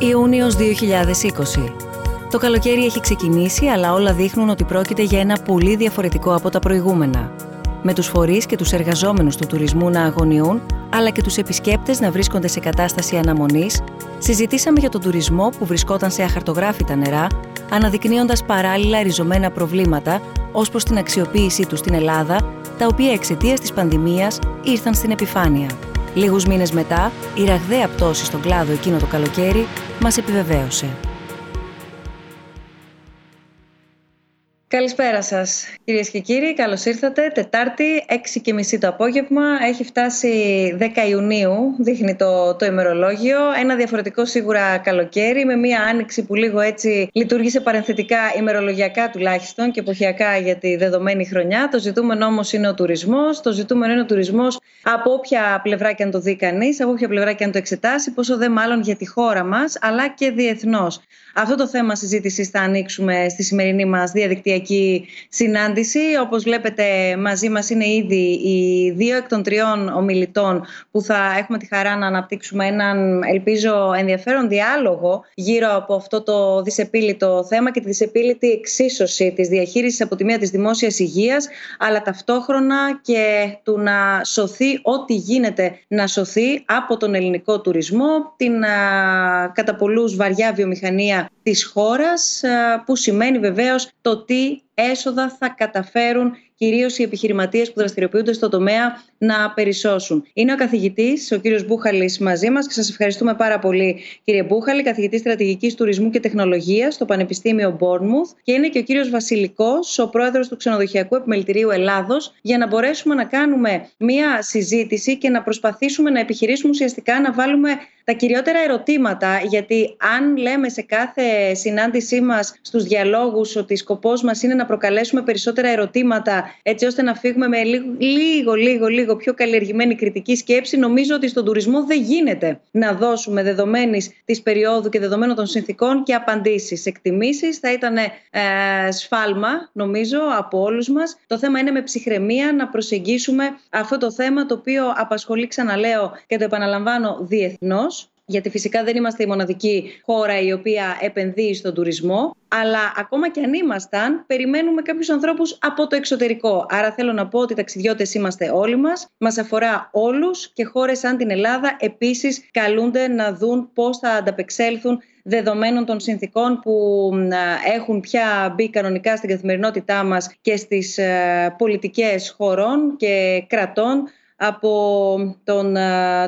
Ιούνιος 2020. Το καλοκαίρι έχει ξεκινήσει, αλλά όλα δείχνουν ότι πρόκειται για ένα πολύ διαφορετικό από τα προηγούμενα. Με τους φορείς και τους εργαζόμενους του τουρισμού να αγωνιούν, αλλά και τους επισκέπτες να βρίσκονται σε κατάσταση αναμονής, συζητήσαμε για τον τουρισμό που βρισκόταν σε αχαρτογράφητα νερά, αναδεικνύοντας παράλληλα ριζωμένα προβλήματα ως προς την αξιοποίησή τους στην Ελλάδα, τα οποία εξαιτίας της πανδημίας ήρθαν στην επιφάνεια. Λίγους μήνες μετά, η ραγδαία πτώση στον κλάδο εκείνο το καλοκαίρι μας επιβεβαίωσε. Καλησπέρα σας, κυρίες και κύριοι. Καλώς ήρθατε. Τετάρτη, 6.30 το απόγευμα. Έχει φτάσει 10 Ιουνίου, δείχνει το, το ημερολόγιο. Ένα διαφορετικό σίγουρα καλοκαίρι, με μία άνοιξη που λίγο έτσι λειτουργήσε παρενθετικά, ημερολογιακά τουλάχιστον και εποχιακά για τη δεδομένη χρονιά. Το ζητούμενο όμως είναι ο τουρισμός. Το ζητούμενο είναι ο τουρισμός από όποια πλευρά και αν το δει κανείς, από όποια πλευρά και αν το εξετάσει, πόσο δε μάλλον για τη χώρα μας, αλλά και διεθνώς. Αυτό το θέμα συζήτησης θα ανοίξουμε στη σημερινή μας διαδικτυακή συνάντηση. Όπως βλέπετε, μαζί μας είναι ήδη οι δύο εκ των τριών ομιλητών που θα έχουμε τη χαρά να αναπτύξουμε έναν, ελπίζω, ενδιαφέρον διάλογο γύρω από αυτό το δυσεπίλητο θέμα και τη δυσεπίλητη εξίσωση της διαχείρισης από τη μία της δημόσιας υγείας, αλλά ταυτόχρονα και του να σωθεί ό,τι γίνεται να σωθεί από τον ελληνικό τουρισμό, την α, κατά πολλούς βαριά βιομηχανία της χώρας που σημαίνει βεβαίως το τι έσοδα θα καταφέρουν κυρίως οι επιχειρηματίες που δραστηριοποιούνται στο τομέα να περισσώσουν. Είναι ο καθηγητής, ο κύριος Μπούχαλης μαζί μας και σας ευχαριστούμε πάρα πολύ κύριε Μπούχαλη, καθηγητής στρατηγικής τουρισμού και τεχνολογίας στο Πανεπιστήμιο Μπόρνμουθ και είναι και ο κύριος Βασιλικός, ο πρόεδρος του Ξενοδοχειακού Επιμελητηρίου Ελλάδος για να μπορέσουμε να κάνουμε μία συζήτηση και να προσπαθήσουμε να επιχειρήσουμε ουσιαστικά να βάλουμε τα κυριότερα ερωτήματα, γιατί αν λέμε σε κάθε συνάντησή μας στους διαλόγους ότι σκοπός μας είναι να προκαλέσουμε περισσότερα ερωτήματα έτσι ώστε να φύγουμε με λίγο, λίγο, λίγο, λίγο πιο καλλιεργημένη κριτική σκέψη, νομίζω ότι στον τουρισμό δεν γίνεται να δώσουμε δεδομένης της περίοδου και δεδομένων των συνθήκων και απαντήσεις. Εκτιμήσεις θα ήταν ε, σφάλμα, νομίζω, από όλους μας. Το θέμα είναι με ψυχραιμία να προσεγγίσουμε αυτό το θέμα το οποίο απασχολεί, ξαναλέω και το επαναλαμβάνω, διεθνώς γιατί φυσικά δεν είμαστε η μοναδική χώρα η οποία επενδύει στον τουρισμό, αλλά ακόμα και αν ήμασταν, περιμένουμε κάποιους ανθρώπους από το εξωτερικό. Άρα θέλω να πω ότι ταξιδιώτες είμαστε όλοι μας, μας αφορά όλους και χώρες σαν την Ελλάδα επίσης καλούνται να δουν πώς θα ανταπεξέλθουν δεδομένων των συνθήκων που έχουν πια μπει κανονικά στην καθημερινότητά μας και στις ε, πολιτικές χωρών και κρατών από τον,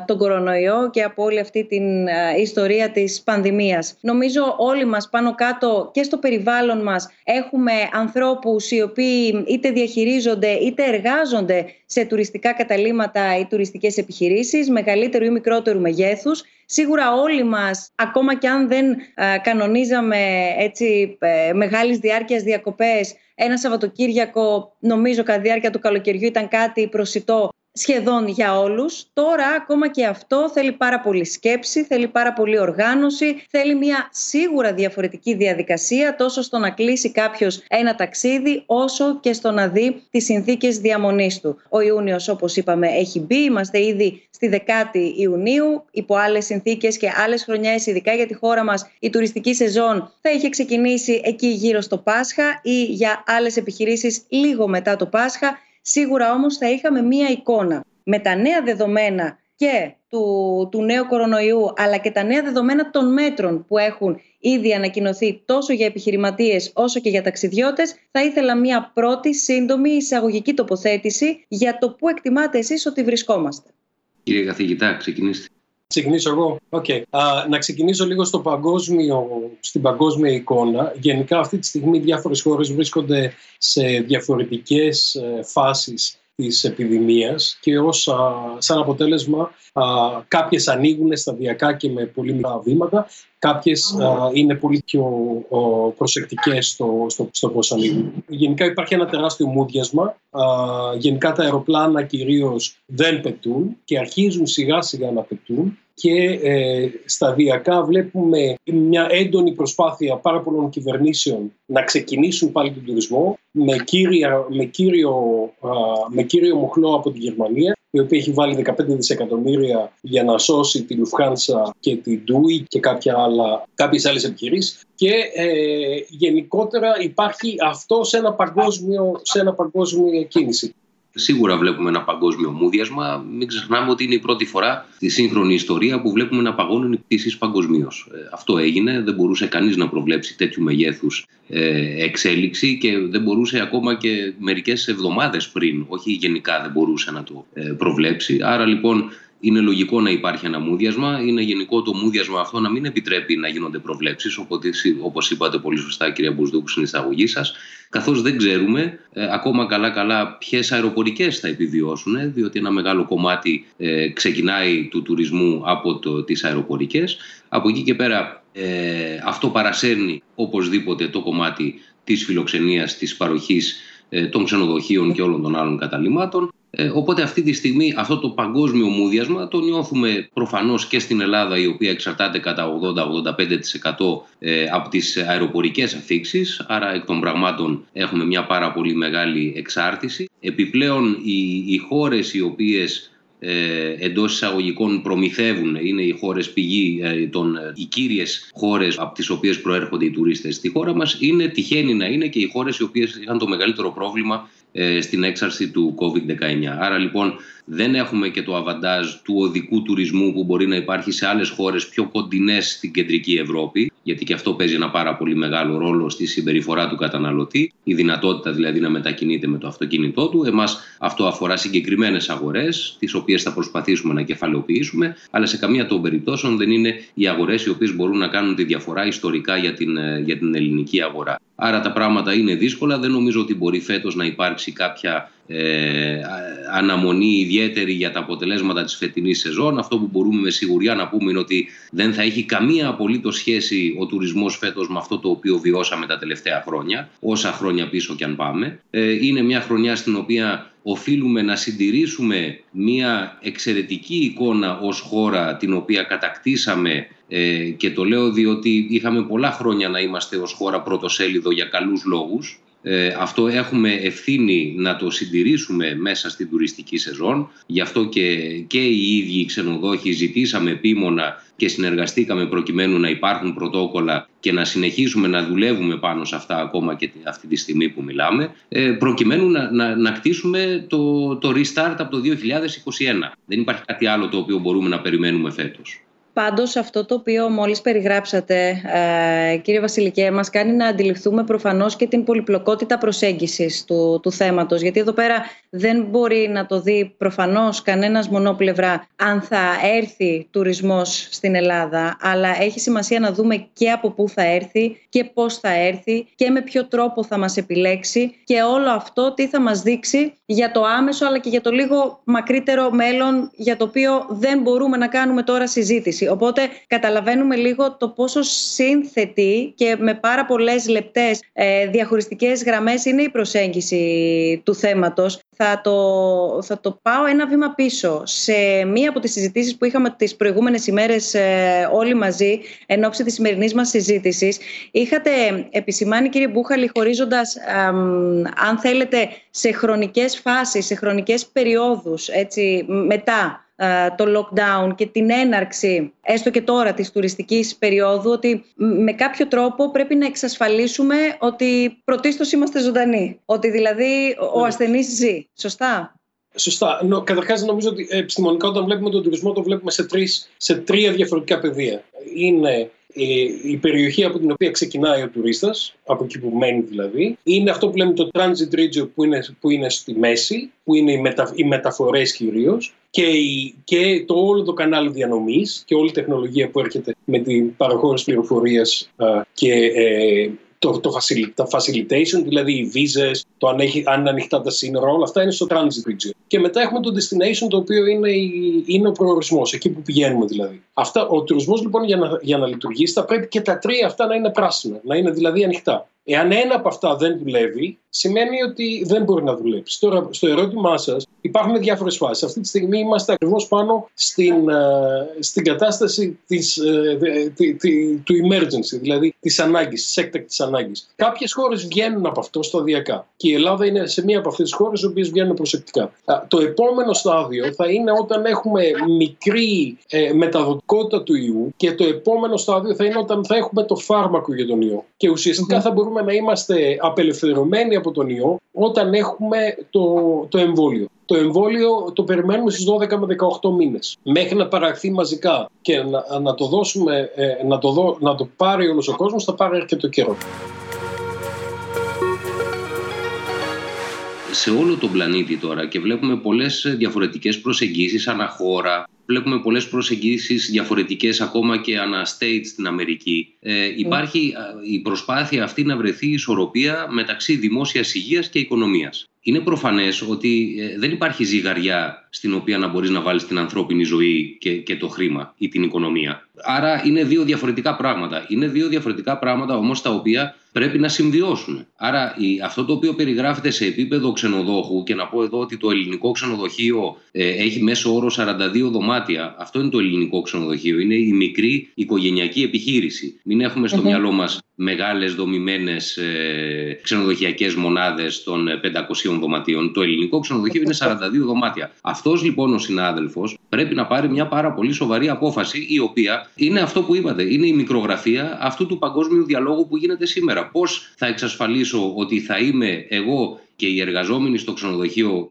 τον κορονοϊό και από όλη αυτή την ιστορία της πανδημίας. Νομίζω όλοι μας πάνω κάτω και στο περιβάλλον μας έχουμε ανθρώπους οι οποίοι είτε διαχειρίζονται είτε εργάζονται σε τουριστικά καταλήματα ή τουριστικές επιχειρήσεις μεγαλύτερου ή μικρότερου μεγέθους. Σίγουρα όλοι μας, ακόμα και αν δεν κανονίζαμε έτσι ε, μεγάλης διάρκειας διακοπές, ένα Σαββατοκύριακο, νομίζω κατά διάρκεια του καλοκαιριού ήταν κάτι προσιτό σχεδόν για όλους. Τώρα ακόμα και αυτό θέλει πάρα πολύ σκέψη, θέλει πάρα πολύ οργάνωση, θέλει μια σίγουρα διαφορετική διαδικασία τόσο στο να κλείσει κάποιος ένα ταξίδι όσο και στο να δει τις συνθήκες διαμονής του. Ο Ιούνιος όπως είπαμε έχει μπει, είμαστε ήδη στη 10η Ιουνίου υπό άλλες συνθήκες και άλλες χρονιές ειδικά για τη χώρα μας η τουριστική σεζόν θα είχε ξεκινήσει εκεί γύρω στο Πάσχα ή για άλλες επιχειρήσεις λίγο μετά το Πάσχα Σίγουρα όμως θα είχαμε μία εικόνα με τα νέα δεδομένα και του, του νέου κορονοϊού αλλά και τα νέα δεδομένα των μέτρων που έχουν ήδη ανακοινωθεί τόσο για επιχειρηματίες όσο και για ταξιδιώτες θα ήθελα μία πρώτη σύντομη εισαγωγική τοποθέτηση για το που εκτιμάτε εσείς ότι βρισκόμαστε. Κύριε καθηγητά, ξεκινήστε. Ξεκινήσω εγώ. Okay. να ξεκινήσω λίγο στο παγκόσμιο, στην παγκόσμια εικόνα. Γενικά αυτή τη στιγμή διάφορες χώρες βρίσκονται σε διαφορετικές ε, φάσεις της επιδημίας και ως, σαν αποτέλεσμα α, κάποιες ανοίγουν σταδιακά και με πολύ μικρά βήματα, κάποιες είναι πολύ πιο προσεκτικές στο, στο, στο πώς ανοίγουν. Γενικά υπάρχει ένα τεράστιο μούδιασμα, γενικά τα αεροπλάνα κυρίως δεν πετούν και αρχίζουν σιγά σιγά να πετούν και ε, σταδιακά βλέπουμε μια έντονη προσπάθεια πάρα πολλών κυβερνήσεων να ξεκινήσουν πάλι τον τουρισμό με, κύρια, με, κύριο, με κύριο μοχλό από τη Γερμανία η οποία έχει βάλει 15 δισεκατομμύρια για να σώσει τη Λουφχάνσα και την Ντούι και κάποια άλλα, κάποιες άλλες επιχειρήσεις και ε, γενικότερα υπάρχει αυτό σε ένα παγκόσμιο, σε ένα παγκόσμιο κίνηση. Σίγουρα βλέπουμε ένα παγκόσμιο μούδιασμα. Μην ξεχνάμε ότι είναι η πρώτη φορά στη σύγχρονη ιστορία που βλέπουμε να παγώνουν οι πτήσεις παγκοσμίως. Ε, αυτό έγινε. Δεν μπορούσε κανείς να προβλέψει τέτοιου μεγέθους ε, εξέλιξη και δεν μπορούσε ακόμα και μερικές εβδομάδες πριν, όχι γενικά δεν μπορούσε να το ε, προβλέψει. Άρα λοιπόν είναι λογικό να υπάρχει ένα μούδιασμα. Είναι γενικό το μούδιασμα αυτό να μην επιτρέπει να γίνονται προβλέψεις, όπως είπατε πολύ σωστά, κυρία Μπουσδούκου, στην εισαγωγή σας, καθώς δεν ξέρουμε ε, ακόμα καλά-καλά ποιες αεροπορικές θα επιβιώσουν, διότι ένα μεγάλο κομμάτι ε, ξεκινάει του τουρισμού από τις αεροπορικές. Από εκεί και πέρα, ε, αυτό παρασέρνει οπωσδήποτε το κομμάτι της φιλοξενίας, της παροχής ε, των ξενοδοχείων και όλων των άλλων καταλήμματων. Ε, οπότε αυτή τη στιγμή αυτό το παγκόσμιο μούδιασμα το νιώθουμε προφανώς και στην Ελλάδα η οποία εξαρτάται κατά 80-85% ε, από τις αεροπορικές αφήξεις άρα εκ των πραγμάτων έχουμε μια πάρα πολύ μεγάλη εξάρτηση. Επιπλέον οι, οι χώρες οι οποίες ε, εντός εισαγωγικών προμηθεύουν, είναι οι χώρες πηγή, ε, των, ε, οι κύριες χώρες από τις οποίες προέρχονται οι τουρίστες στη χώρα μας, είναι τυχαίνει να είναι και οι χώρες οι οποίες είχαν το μεγαλύτερο πρόβλημα ε, στην έξαρση του COVID-19. Άρα λοιπόν δεν έχουμε και το αβαντάζ του οδικού τουρισμού που μπορεί να υπάρχει σε άλλες χώρες πιο κοντινές στην κεντρική Ευρώπη, γιατί και αυτό παίζει ένα πάρα πολύ μεγάλο ρόλο στη συμπεριφορά του καταναλωτή, η δυνατότητα δηλαδή να μετακινείται με το αυτοκίνητό του. Εμάς αυτό αφορά συγκεκριμένες αγορές, τις οποίες θα προσπαθήσουμε να κεφαλαιοποιήσουμε, αλλά σε καμία των περιπτώσεων δεν είναι οι αγορές οι οποίες μπορούν να κάνουν τη διαφορά ιστορικά για την, ε, για την ελληνική αγορά. Άρα τα πράγματα είναι δύσκολα. Δεν νομίζω ότι μπορεί φέτος να υπάρξει κάποια ε, αναμονή ιδιαίτερη για τα αποτελέσματα της φετινής σεζόν. Αυτό που μπορούμε με σιγουριά να πούμε είναι ότι δεν θα έχει καμία απολύτως σχέση ο τουρισμός φέτος με αυτό το οποίο βιώσαμε τα τελευταία χρόνια, όσα χρόνια πίσω κι αν πάμε. Ε, είναι μια χρονιά στην οποία οφείλουμε να συντηρήσουμε μια εξαιρετική εικόνα ως χώρα την οποία κατακτήσαμε ε, και το λέω διότι είχαμε πολλά χρόνια να είμαστε ως χώρα πρωτοσέλιδο για καλούς λόγους ε, αυτό έχουμε ευθύνη να το συντηρήσουμε μέσα στην τουριστική σεζόν. Γι' αυτό και, και οι ίδιοι οι ξενοδόχοι ζητήσαμε επίμονα και συνεργαστήκαμε προκειμένου να υπάρχουν πρωτόκολλα και να συνεχίσουμε να δουλεύουμε πάνω σε αυτά ακόμα και αυτή τη στιγμή που μιλάμε, ε, προκειμένου να, να, να κτίσουμε το, το restart από το 2021. Δεν υπάρχει κάτι άλλο το οποίο μπορούμε να περιμένουμε φέτος. Πάντως αυτό το οποίο μόλις περιγράψατε, ε, κύριε Βασιλικέ, μας κάνει να αντιληφθούμε προφανώς και την πολυπλοκότητα προσέγγισης του, του θέματος. Γιατί εδώ πέρα δεν μπορεί να το δει προφανώς κανένας μονόπλευρα αν θα έρθει τουρισμός στην Ελλάδα, αλλά έχει σημασία να δούμε και από πού θα έρθει και πώς θα έρθει και με ποιο τρόπο θα μας επιλέξει και όλο αυτό τι θα μας δείξει για το άμεσο αλλά και για το λίγο μακρύτερο μέλλον για το οποίο δεν μπορούμε να κάνουμε τώρα συζήτηση. Οπότε καταλαβαίνουμε λίγο το πόσο σύνθετη και με πάρα πολλές λεπτές ε, διαχωριστικές γραμμές είναι η προσέγγιση του θέματος. Θα το, θα το πάω ένα βήμα πίσω. Σε μία από τις συζητήσεις που είχαμε τις προηγούμενες ημέρες ε, όλοι μαζί εν ώψη της σημερινής μας συζήτησης είχατε επισημάνει κύριε Μπούχαλη χωρίζοντας αν θέλετε σε χρονικές φάσεις, σε χρονικές περιόδους έτσι, μετά ε, το lockdown και την έναρξη έστω και τώρα της τουριστικής περίοδου ότι με κάποιο τρόπο πρέπει να εξασφαλίσουμε ότι πρωτίστως είμαστε ζωντανοί. Ότι δηλαδή ο ναι. ασθενής ζει. Σωστά; Σωστά. Καταρχάς, νομίζω ότι επιστημονικά, όταν βλέπουμε τον τουρισμό, το βλέπουμε σε, τρεις, σε τρία διαφορετικά πεδία. Είναι η περιοχή από την οποία ξεκινάει ο τουρίστας, από εκεί που μένει δηλαδή, είναι αυτό που λέμε το transit region που είναι, που είναι στη μέση, που είναι οι, μετα, οι μεταφορές κυρίως και, και το όλο το κανάλι διανομής και όλη η τεχνολογία που έρχεται με την παραχώρηση πληροφορίας και ε, το, το facilitation, δηλαδή οι βίζε, το αν, έχει, αν είναι ανοιχτά τα σύνορα, όλα αυτά είναι στο transit region. Και μετά έχουμε το destination, το οποίο είναι, είναι ο προορισμός, εκεί που πηγαίνουμε δηλαδή. Αυτά, ο τουρισμός λοιπόν για να, για να λειτουργήσει θα πρέπει και τα τρία αυτά να είναι πράσινα, να είναι δηλαδή ανοιχτά. Εάν ένα από αυτά δεν δουλεύει, σημαίνει ότι δεν μπορεί να δουλέψει. Τώρα, στο ερώτημά σας, υπάρχουν διάφορες φάσεις. Αυτή τη στιγμή είμαστε ακριβώς πάνω στην, ε, στην κατάσταση της, ε, του emergency, δηλαδή της ανάγκης, της έκτακτης ανάγκης. Κάποιες χώρες βγαίνουν από αυτό σταδιακά. Και η Ελλάδα είναι σε μία από αυτές τις χώρες, οι οποίες βγαίνουν προσεκτικά. Το επόμενο στάδιο θα είναι όταν έχουμε μικρή ε, μεταδοτικότητα του ιού και το επόμενο στάδιο θα είναι όταν θα έχουμε το φάρμακο για τον ιό. Και ουσιαστικα θα μπορούμε να είμαστε απελευθερωμένοι από τον ιό όταν έχουμε το, το εμβόλιο. Το εμβόλιο το περιμένουμε στις 12 με 18 μήνες. Μέχρι να παραχθεί μαζικά και να, να το δώσουμε, ε, να, το δω, να το πάρει όλος ο κόσμος θα πάρει αρκετό καιρό. σε όλο τον πλανήτη τώρα και βλέπουμε πολλές διαφορετικές προσεγγίσεις αναχώρα, βλέπουμε πολλές προσεγγίσεις διαφορετικές ακόμα και ανά state στην Αμερική. Ε, υπάρχει η προσπάθεια αυτή να βρεθεί ισορροπία μεταξύ δημόσιας υγείας και οικονομίας. Είναι προφανές ότι ε, δεν υπάρχει ζυγαριά στην οποία να μπορείς να βάλεις την ανθρώπινη ζωή και, και το χρήμα ή την οικονομία. Άρα είναι δύο διαφορετικά πράγματα. Είναι δύο διαφορετικά πράγματα όμως τα οποία πρέπει να συμβιώσουν. Άρα αυτό το οποίο περιγράφεται σε επίπεδο ξενοδόχου και να πω εδώ ότι το ελληνικό ξενοδοχείο ε, έχει μέσο όρο 42 δωμάτια. Αυτό είναι το ελληνικό ξενοδοχείο. Είναι η μικρή οικογενειακή επιχείρηση. Μην έχουμε στο μυαλό μας μεγάλες δομημένες ε, ξενοδοχειακές μονάδες των 500 δωματίων. Το ελληνικό ξενοδοχείο είναι 42 δωμάτια. Αυτός λοιπόν ο συνάδελφος πρέπει να πάρει μια πάρα πολύ σοβαρή απόφαση η οποία είναι αυτό που είπατε. Είναι η μικρογραφία αυτού του παγκόσμιου διαλόγου που γίνεται σήμερα. Πώς θα εξασφαλίσω ότι θα είμαι εγώ και οι εργαζόμενοι στο ξενοδοχείο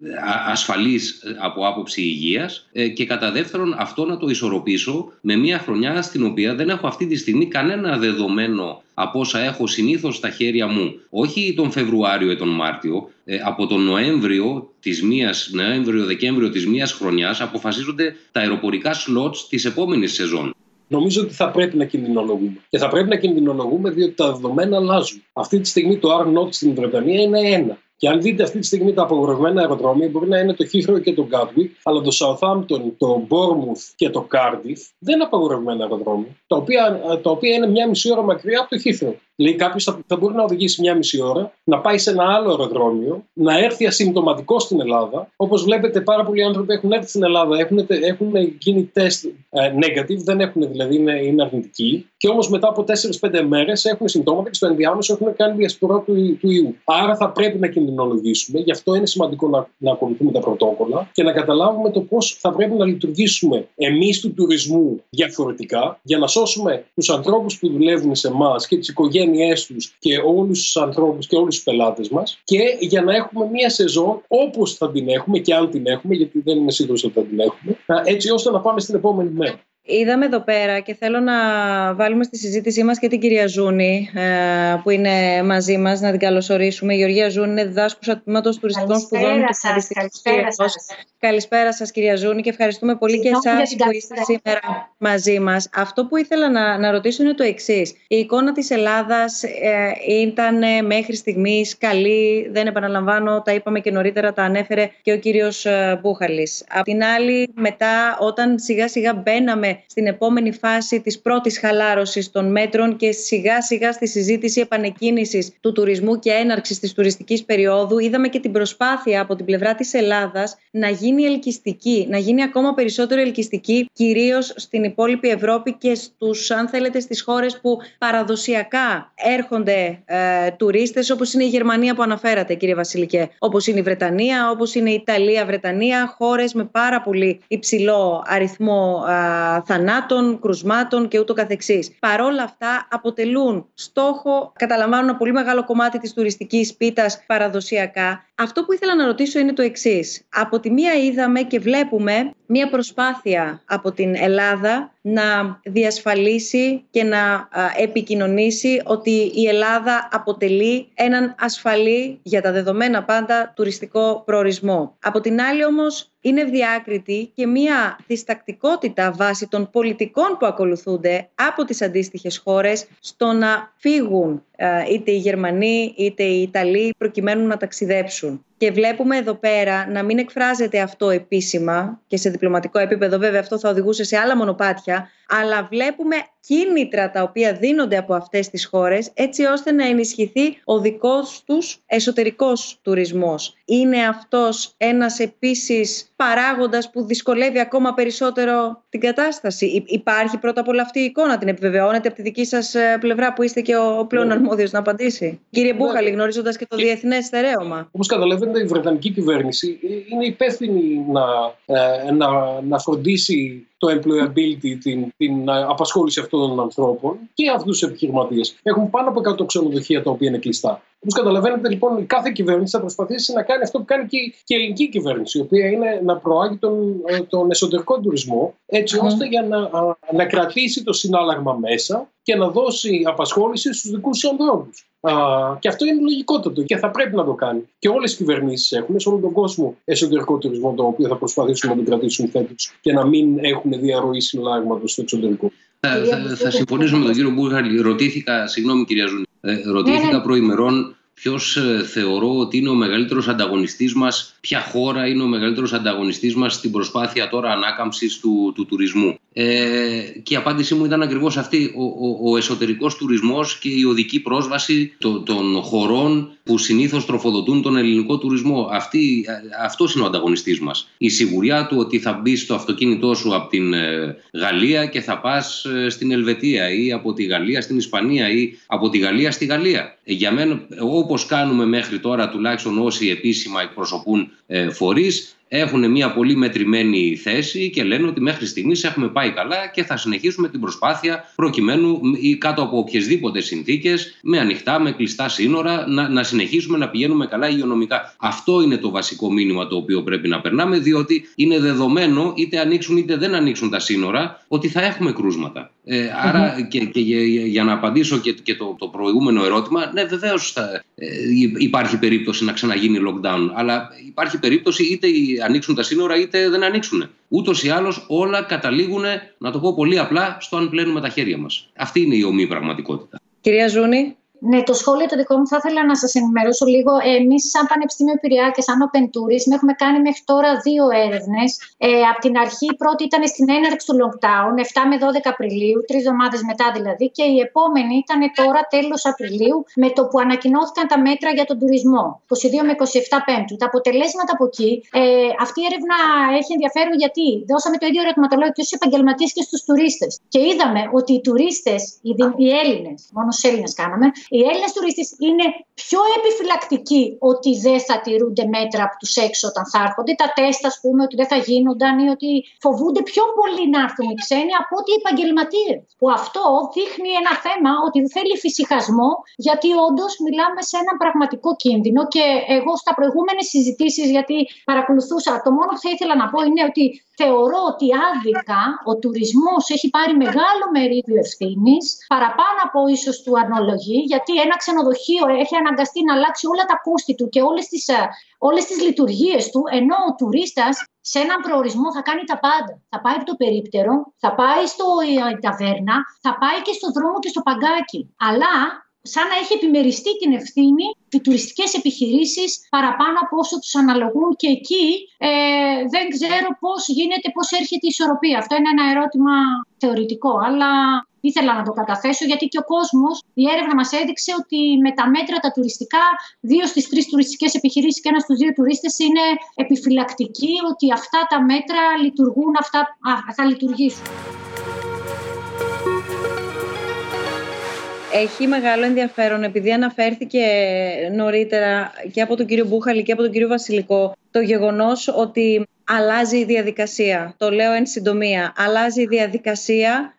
ασφαλείς ε, από άποψη υγείας ε, και κατά δεύτερον αυτό να το ισορροπήσω με μια χρονιά στην οποία δεν έχω αυτή τη στιγμή κανένα δεδομένο από όσα έχω συνήθως στα χέρια μου, όχι τον Φεβρουάριο ή τον Μάρτιο, ε, από τον Νοέμβριο της μίας, Νοέμβριο-Δεκέμβριο της μίας χρονιάς αποφασίζονται τα αεροπορικά σλότς της επόμενης σεζόν. Νομίζω ότι θα πρέπει να κινδυνολογούμε. Και θα πρέπει να κινδυνολογούμε διότι τα δεδομένα αλλάζουν. Αυτή τη στιγμή το R0 στην Βρετανία είναι ένα. Και αν δείτε αυτή τη στιγμή τα απογορευμένα αεροδρόμια, μπορεί να είναι το Heathrow και το Gatwick, αλλά το Southampton, το Bournemouth και το Cardiff δεν είναι απαγορευμένα αεροδρόμια, τα οποία, τα οποία είναι μια μισή ώρα μακριά από το Heathrow. Δηλαδή, κάποιος θα, θα μπορεί να οδηγήσει μια μισή ώρα, να πάει σε ένα άλλο αεροδρόμιο, να έρθει ασυμπτωματικό στην Ελλάδα. Όπως βλέπετε, πάρα πολλοί άνθρωποι έχουν έρθει στην Ελλάδα, έχουν, έχουν γίνει τεστ ε, negative, δεν έχουν δηλαδή, είναι, είναι αρνητικοί. Και όμως μετά από 4-5 μέρες έχουν συμπτώματα και στο ενδιάμεσο έχουν κάνει διασπορά του, του ιού. Άρα θα πρέπει να κινδυνολογήσουμε. Γι' αυτό είναι σημαντικό να, να ακολουθούμε τα πρωτόκολλα και να καταλάβουμε το πώς θα πρέπει να λειτουργήσουμε εμείς του τουρισμού διαφορετικά για να σώσουμε τους ανθρώπους που δουλεύουν σε εμάς και τις οικογένειες και όλους τους ανθρώπους και όλους τους πελάτες μας και για να έχουμε μία σεζόν όπως θα την έχουμε και αν την έχουμε γιατί δεν είμαι σίγουρος ότι θα την έχουμε έτσι ώστε να πάμε στην επόμενη μέρα. Είδαμε εδώ πέρα και θέλω να βάλουμε στη συζήτησή μας και την κυρία Ζούνη ε, που είναι μαζί μας, να την καλωσορίσουμε. Η Γεωργία Ζούνη είναι διδάσκουσα τμήματος τουριστικών σπουδών. Καλησπέρα σας. Καλησπέρα σας κυρία Ζούνη και ευχαριστούμε πολύ και εσάς που είστε σήμερα μαζί μας. Αυτό που ήθελα να, να ρωτήσω είναι το εξής. Η εικόνα της Ελλάδας ε, ήταν μέχρι στιγμής καλή, δεν επαναλαμβάνω, τα είπαμε και νωρίτερα, τα ανέφερε και ο κύριος ε, Μπούχαλης. Απ' την άλλη, μετά όταν σιγά σιγά μπαίναμε στην επόμενη φάση της πρώτης χαλάρωσης των μέτρων και σιγά σιγά στη συζήτηση επανεκκίνησης του τουρισμού και έναρξης της τουριστικής περίοδου είδαμε και την προσπάθεια από την πλευρά της Ελλάδας να γίνει ελκυστική, να γίνει ακόμα περισσότερο ελκυστική κυρίως στην υπόλοιπη Ευρώπη και στους αν θέλετε στις χώρες που παραδοσιακά έρχονται ε, τουρίστες όπως είναι η Γερμανία που αναφέρατε κύριε Βασιλικέ, όπως είναι η Βρετανία, όπως είναι η Ιταλία, Βρετανία, χώρες με πάρα πολύ υψηλό αριθμό ε, θανάτων, κρουσμάτων και ούτω καθεξής. Παρόλα αυτά αποτελούν στόχο, καταλαμβάνουν ένα πολύ μεγάλο κομμάτι της τουριστικής πίτας παραδοσιακά. Αυτό που ήθελα να ρωτήσω είναι το εξής. Από τη μία είδαμε και βλέπουμε μία προσπάθεια από την Ελλάδα να διασφαλίσει και να επικοινωνήσει ότι η Ελλάδα αποτελεί έναν ασφαλή για τα δεδομένα πάντα τουριστικό προορισμό. Από την άλλη όμως είναι ευδιάκριτη και μία διστακτικότητα βάσει των πολιτικών που ακολουθούνται από τις αντίστοιχες χώρες στο να φύγουν είτε οι Γερμανοί είτε οι Ιταλοί προκειμένου να ταξιδέψουν. Και βλέπουμε εδώ πέρα να μην εκφράζεται αυτό επίσημα και σε διπλωματικό επίπεδο. Βέβαια αυτό θα οδηγούσε σε άλλα μονοπάτια αλλά βλέπουμε κίνητρα τα οποία δίνονται από αυτές τις χώρες έτσι ώστε να ενισχυθεί ο δικός τους εσωτερικός τουρισμός. Είναι αυτός ένας επίσης παράγοντας που δυσκολεύει ακόμα περισσότερο την κατάσταση. Υπάρχει πρώτα απ' όλα αυτή η εικόνα, την επιβεβαιώνετε από τη δική σας ε, πλευρά που είστε και ο πλέον ναι. αρμόδιος να απαντήσει. Κύριε ναι. Μπούχαλη, γνωρίζοντας και το και... διεθνές στερέωμα. Όπως καταλαβαίνετε η Βρετανική κυβέρνηση είναι υπεύθυνη να, ε, να, να φροντίσει το employability, την, την απασχόληση αυτών των ανθρώπων και αυτούς τους επιχειρηματίες. Έχουμε πάνω από 100 ξενοδοχεία τα οποία είναι κλειστά. Όπως καταλαβαίνετε, λοιπόν, η κάθε κυβέρνηση θα προσπαθήσει να κάνει αυτό που κάνει και, και η ελληνική κυβέρνηση, η οποία είναι να προάγει τον, ε, τον εσωτερικό τουρισμό, έτσι ώστε για να, να κρατήσει το συνάλλαγμα μέσα και να δώσει απασχόληση στους δικούς τους ανθρώπους. Και αυτό είναι λογικότατο και θα πρέπει να το κάνει. Και όλες οι κυβερνήσεις έχουν σε όλο τον κόσμο εσωτερικό τουρισμό, τον οποίο θα προσπαθήσουν να τον κρατήσουν φέτος και να μην έχουν διαρροή συναλλάγματος στο εξωτερικό. Θα, θα, θα συμφωνήσω με τον κύριο Μπούχαλη. Ρωτήθηκα, συγγνώμη κυρία Ζούνη, ε, ρωτήθηκα ναι, ναι. προημερών ποιος ε, θεωρώ ότι είναι ο μεγαλύτερος ανταγωνιστής μας, ποια χώρα είναι ο μεγαλύτερος ανταγωνιστής μας στην προσπάθεια τώρα ανάκαμψης του, του τουρισμού. Ε, και η απάντησή μου ήταν ακριβώς αυτή. Ο, ο, ο εσωτερικός τουρισμός και η οδική πρόσβαση το, των χωρών που συνήθως τροφοδοτούν τον ελληνικό τουρισμό. Αυτή, αυτός είναι ο ανταγωνιστής μας. Η σιγουριά του ότι θα μπει στο αυτοκίνητό σου από την ε, Γαλλία και θα πας ε, στην Ελβετία ή από τη Γαλλία στην Ισπανία ή από τη Γαλλία στη Γαλλία. Ε, για μένα, όπως κάνουμε μέχρι τώρα τουλάχιστον όσοι επίσημα εκπροσωπούν ε, φορείς έχουν μια πολύ μετρημένη θέση και λένε ότι μέχρι στιγμής έχουμε πάει καλά και θα συνεχίσουμε την προσπάθεια προκειμένου ή κάτω από οποιασδήποτε συνθήκες, με ανοιχτά, με κλειστά σύνορα, να, να συνεχίσουμε να πηγαίνουμε καλά υγειονομικά. Αυτό είναι το βασικό μήνυμα το οποίο πρέπει να περνάμε, διότι είναι δεδομένο, είτε ανοίξουν είτε δεν ανοίξουν τα σύνορα, ότι θα έχουμε κρούσματα. Ε, αρα και, και για, να απαντήσω και, και το, το προηγούμενο ερώτημα, ναι, βεβαίως ε, υπάρχει περίπτωση να ξαναγίνει lockdown. Αλλά υπάρχει περίπτωση είτε ανοίξουν τα σύνορα είτε δεν ανοίξουν. Ούτως ή άλλως όλα καταλήγουν, να το πω πολύ απλά, στο αν πλένουμε τα χέρια μας. Αυτή είναι η ομή πραγματικότητα. Κυρία Ζούνη. Ναι, το σχόλιο το δικό μου θα ήθελα να σας ενημερώσω λίγο. Εμείς, σαν Πανεπιστήμιο Πειραιά και σαν Open Tourism, έχουμε κάνει μέχρι τώρα δύο έρευνες. Ε, από την αρχή, η πρώτη ήταν στην έναρξη του lockdown, 7 με 12 Απριλίου, τρεις εβδομάδες μετά δηλαδή, και η επόμενη ήταν τώρα τέλος Απριλίου, με το που ανακοινώθηκαν τα μέτρα για τον τουρισμό, 22 με 27 Πέμπτου. Τα αποτελέσματα από εκεί, ε, αυτή η έρευνα έχει ενδιαφέρον γιατί δώσαμε το ίδιο ερωτηματολόγιο και στους επαγγελματίες και στους τουρίστες. Και είδαμε ότι οι τουρίστες, οι, οι Έλληνες, μόνο στους Έλληνες κάναμε, οι Έλληνες τουρίστες είναι πιο επιφυλακτικοί ότι δεν θα τηρούνται μέτρα από τους έξω όταν θα έρχονται. Τα τεστ, ας πούμε, ότι δεν θα γίνονταν ή ότι φοβούνται πιο πολύ να έρθουν οι ξένοι από ότι οι επαγγελματίες. Που αυτό δείχνει ένα θέμα ότι θέλει φυσικασμό, γιατί όντως μιλάμε σε έναν πραγματικό κίνδυνο. Και εγώ στα προηγούμενες συζητήσεις, γιατί παρακολουθούσα, το μόνο που θα ήθελα να πω είναι ότι θεωρώ ότι άδικα ο τουρισμός έχει πάρει μεγάλο μερίδιο ευθύνης, παραπάνω από ίσως του ανολογεί, γιατί ένα ξενοδοχείο έχει αναγκαστεί να αλλάξει όλα τα κόστη του και όλες τις, ε, όλες τις λειτουργίες του, ενώ ο τουρίστας σε έναν προορισμό θα κάνει τα πάντα. Θα πάει από το περίπτερο, θα πάει στο ε, ταβέρνα, θα πάει και στο δρόμο και στο παγκάκι. Αλλά σαν να έχει επιμεριστεί την ευθύνη οι τουριστικές επιχειρήσεις παραπάνω από όσο τους αναλογούν και εκεί ε, δεν ξέρω πώς γίνεται, πώς έρχεται η ισορροπία. Αυτό είναι ένα ερώτημα θεωρητικό, αλλά ήθελα να το καταθέσω γιατί και ο κόσμος, η έρευνα μας έδειξε ότι με τα μέτρα τα τουριστικά, δύο στις τρεις τουριστικές επιχειρήσεις και ένας στους δύο τουρίστες είναι επιφυλακτικοί ότι αυτά τα μέτρα λειτουργούν, αυτά θα λειτουργήσουν. Έχει μεγάλο ενδιαφέρον επειδή αναφέρθηκε νωρίτερα και από τον κύριο Μπούχαλη και από τον κύριο Βασιλικό το γεγονός ότι αλλάζει η διαδικασία. Το λέω εν συντομία. Αλλάζει η διαδικασία.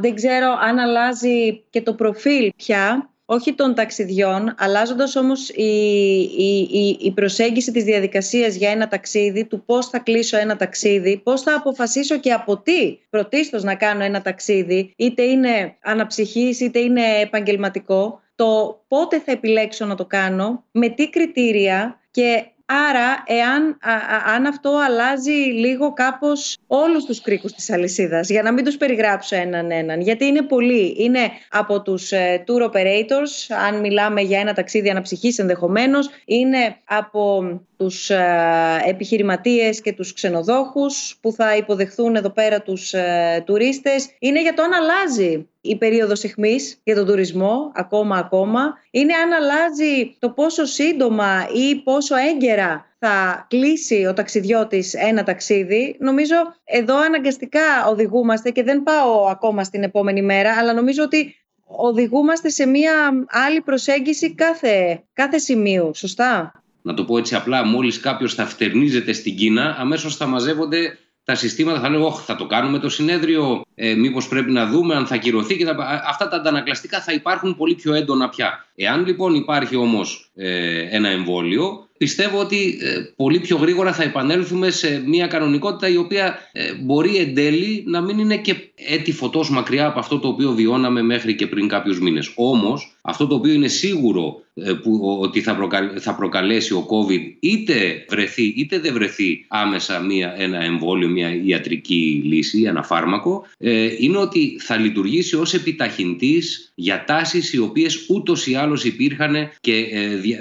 δεν ξέρω αν αλλάζει και το προφίλ πια όχι των ταξιδιών, αλλάζοντας όμως η, η, η, προσέγγιση της διαδικασίας για ένα ταξίδι, του πώς θα κλείσω ένα ταξίδι, πώς θα αποφασίσω και από τι πρωτίστως να κάνω ένα ταξίδι, είτε είναι αναψυχής είτε είναι επαγγελματικό, το πότε θα επιλέξω να το κάνω, με τι κριτήρια και Άρα, εάν αν αυτό αλλάζει λίγο κάπως όλους τους κρίκους της αλυσίδας, για να μην τους περιγράψω έναν έναν, γιατί είναι πολλοί. Είναι από τους ε, tour operators, αν μιλάμε για ένα ταξίδι αναψυχής ενδεχομένως, είναι από τους ε, επιχειρηματίες και τους ξενοδόχους που θα υποδεχθούν εδώ πέρα τους ε, τουρίστες. Είναι για το αν αλλάζει η περίοδος εχμής για τον τουρισμό, ακόμα ακόμα. Είναι αν αλλάζει το πόσο σύντομα ή πόσο έγκαιρα θα κλείσει ο ταξιδιώτης ένα ταξίδι. Νομίζω εδώ αναγκαστικά οδηγούμαστε και δεν πάω ακόμα στην επόμενη μέρα, αλλά νομίζω ότι οδηγούμαστε σε μια άλλη προσέγγιση κάθε, κάθε σημείου, σωστά; Να το πω έτσι απλά, μόλις κάποιος θα φτερνίζεται στην Κίνα, αμέσως θα μαζεύονται τα συστήματα, θα λένε, θα το κάνουμε το συνέδριο, ε, μήπως πρέπει να δούμε αν θα κυρωθεί και τα... αυτά τα αντανακλαστικά θα υπάρχουν πολύ πιο έντονα πια. Εάν λοιπόν υπάρχει όμως ε, ένα εμβόλιο, πιστεύω ότι ε, πολύ πιο γρήγορα θα επανέλθουμε σε μια κανονικότητα η οποία ε, μπορεί εν τέλει να μην είναι και έτη φωτός μακριά από αυτό το οποίο βιώναμε μέχρι και πριν κάποιους μήνες. Όμως αυτό το οποίο είναι σίγουρο ε, που, ότι θα, θα προκαλέσει ο COVID είτε βρεθεί είτε δεν βρεθεί άμεσα μια, ένα εμβόλιο, μια ιατρική λύση, ένα φάρμακο είναι ότι θα λειτουργήσει ως επιταχυντής για τάσεις οι οποίες ούτως ή άλλως υπήρχαν και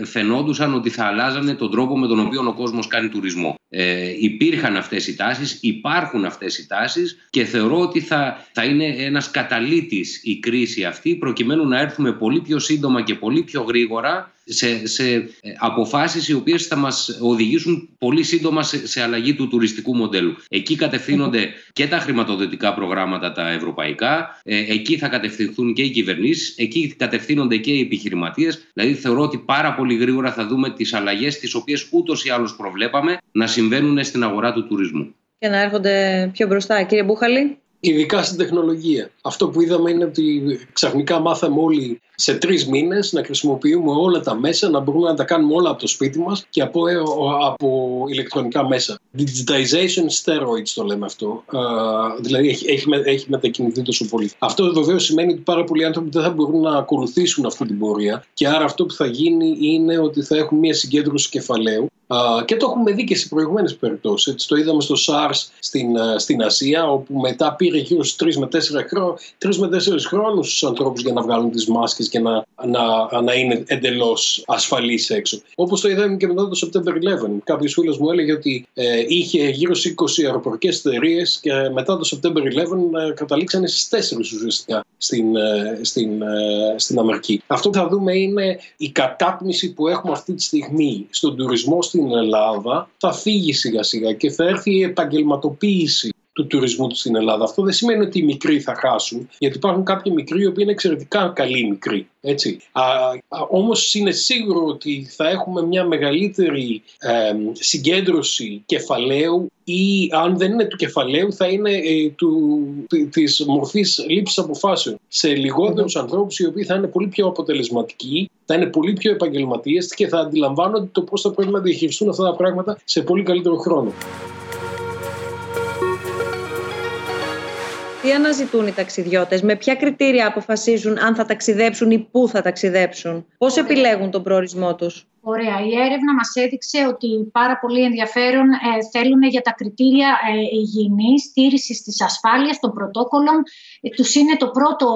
φαινόντουσαν ότι θα αλλάζανε τον τρόπο με τον οποίο ο κόσμος κάνει τουρισμό. Ε, υπήρχαν αυτές οι τάσεις, υπάρχουν αυτές οι τάσεις και θεωρώ ότι θα, θα είναι ένας καταλήτης η κρίση αυτή προκειμένου να έρθουμε πολύ πιο σύντομα και πολύ πιο γρήγορα σε, σε ε, αποφάσεις οι οποίες θα μας οδηγήσουν πολύ σύντομα σε, σε αλλαγή του τουριστικού μοντέλου. Εκεί κατευθύνονται και τα χρηματοδοτικά προγράμματα τα ευρωπαϊκά, ε, εκεί θα κατευθυνθούν και οι κυβερνήσεις, εκεί κατευθύνονται και οι επιχειρηματίες. Δηλαδή θεωρώ ότι πάρα πολύ γρήγορα θα δούμε τις αλλαγές τις οποίες ούτως ή άλλως προβλέπαμε να συμβαίνουν στην αγορά του τουρισμού. Και να έρχονται πιο μπροστά. Κύριε Μπούχαλη. Ειδικά στην τεχνολογία. Αυτό που είδαμε είναι ότι ξαφνικά μάθαμε όλοι σε τρεις μήνες να χρησιμοποιούμε όλα τα μέσα, να μπορούμε να τα κάνουμε όλα από το σπίτι μας και από, ε, από ηλεκτρονικά μέσα. Digitization steroids το λέμε αυτό. δηλαδή έχει, έχει, έχει μετακινηθεί τόσο πολύ. Αυτό βεβαίως σημαίνει ότι πάρα πολλοί άνθρωποι δεν θα μπορούν να ακολουθήσουν αυτή την πορεία και άρα αυτό που θα γίνει είναι ότι θα έχουν μια συγκέντρωση κεφαλαίου και το έχουμε δει και σε προηγούμενε περιπτώσεις. Το είδαμε στο SARS στην, στην Ασία, όπου μετά πήρε γύρω στους 3 με 4 χρόνου, 3 με 4 χρόνους στου ανθρώπους για να βγάλουν τις μάσκες και να, να, να είναι εντελώς ασφαλείς έξω. Όπως το είδαμε και μετά το September 11. Κάποιος φίλος μου έλεγε ότι ε, είχε γύρω στις 20 αεροπορικές εταιρείες και μετά το September 11 ε, καταλήξανε στις 4 ουσιαστικά στην, ε, στην, ε, στην Αμερική. Αυτό που θα δούμε είναι η κατάπνιση που έχουμε αυτή τη στιγμή στον τουρισμό στην Ελλάδα θα φύγει σιγά σιγά και θα έρθει η επαγγελματοποίηση του τουρισμού τους στην Ελλάδα. Αυτό δεν σημαίνει ότι οι μικροί θα χάσουν, γιατί υπάρχουν κάποιοι μικροί οι οποίοι είναι εξαιρετικά καλοί μικροί. Έτσι. Α, όμως είναι σίγουρο ότι θα έχουμε μια μεγαλύτερη ε, συγκέντρωση κεφαλαίου ή αν δεν είναι του κεφαλαίου θα είναι ε, του, της μορφής λήψης αποφάσεων σε λιγότερους ανθρώπους οι οποίοι θα είναι πολύ πιο αποτελεσματικοί, θα είναι πολύ πιο επαγγελματίες και θα αντιλαμβάνονται το πώς θα πρέπει να διαχειριστούν αυτά τα πράγματα σε πολύ καλύτερο χρόνο. Τι αναζητούν οι ταξιδιώτες, με ποια κριτήρια αποφασίζουν αν θα ταξιδέψουν ή πού θα ταξιδέψουν, πώς επιλέγουν τον προορισμό τους; Ωραία. Η έρευνα μας έδειξε ότι πάρα πολύ ενδιαφέρον ε, θέλουν για τα κριτήρια ε, υγιεινής, στήρησης της ασφάλειας των πρωτόκολλων. Ε, τους είναι το πρώτο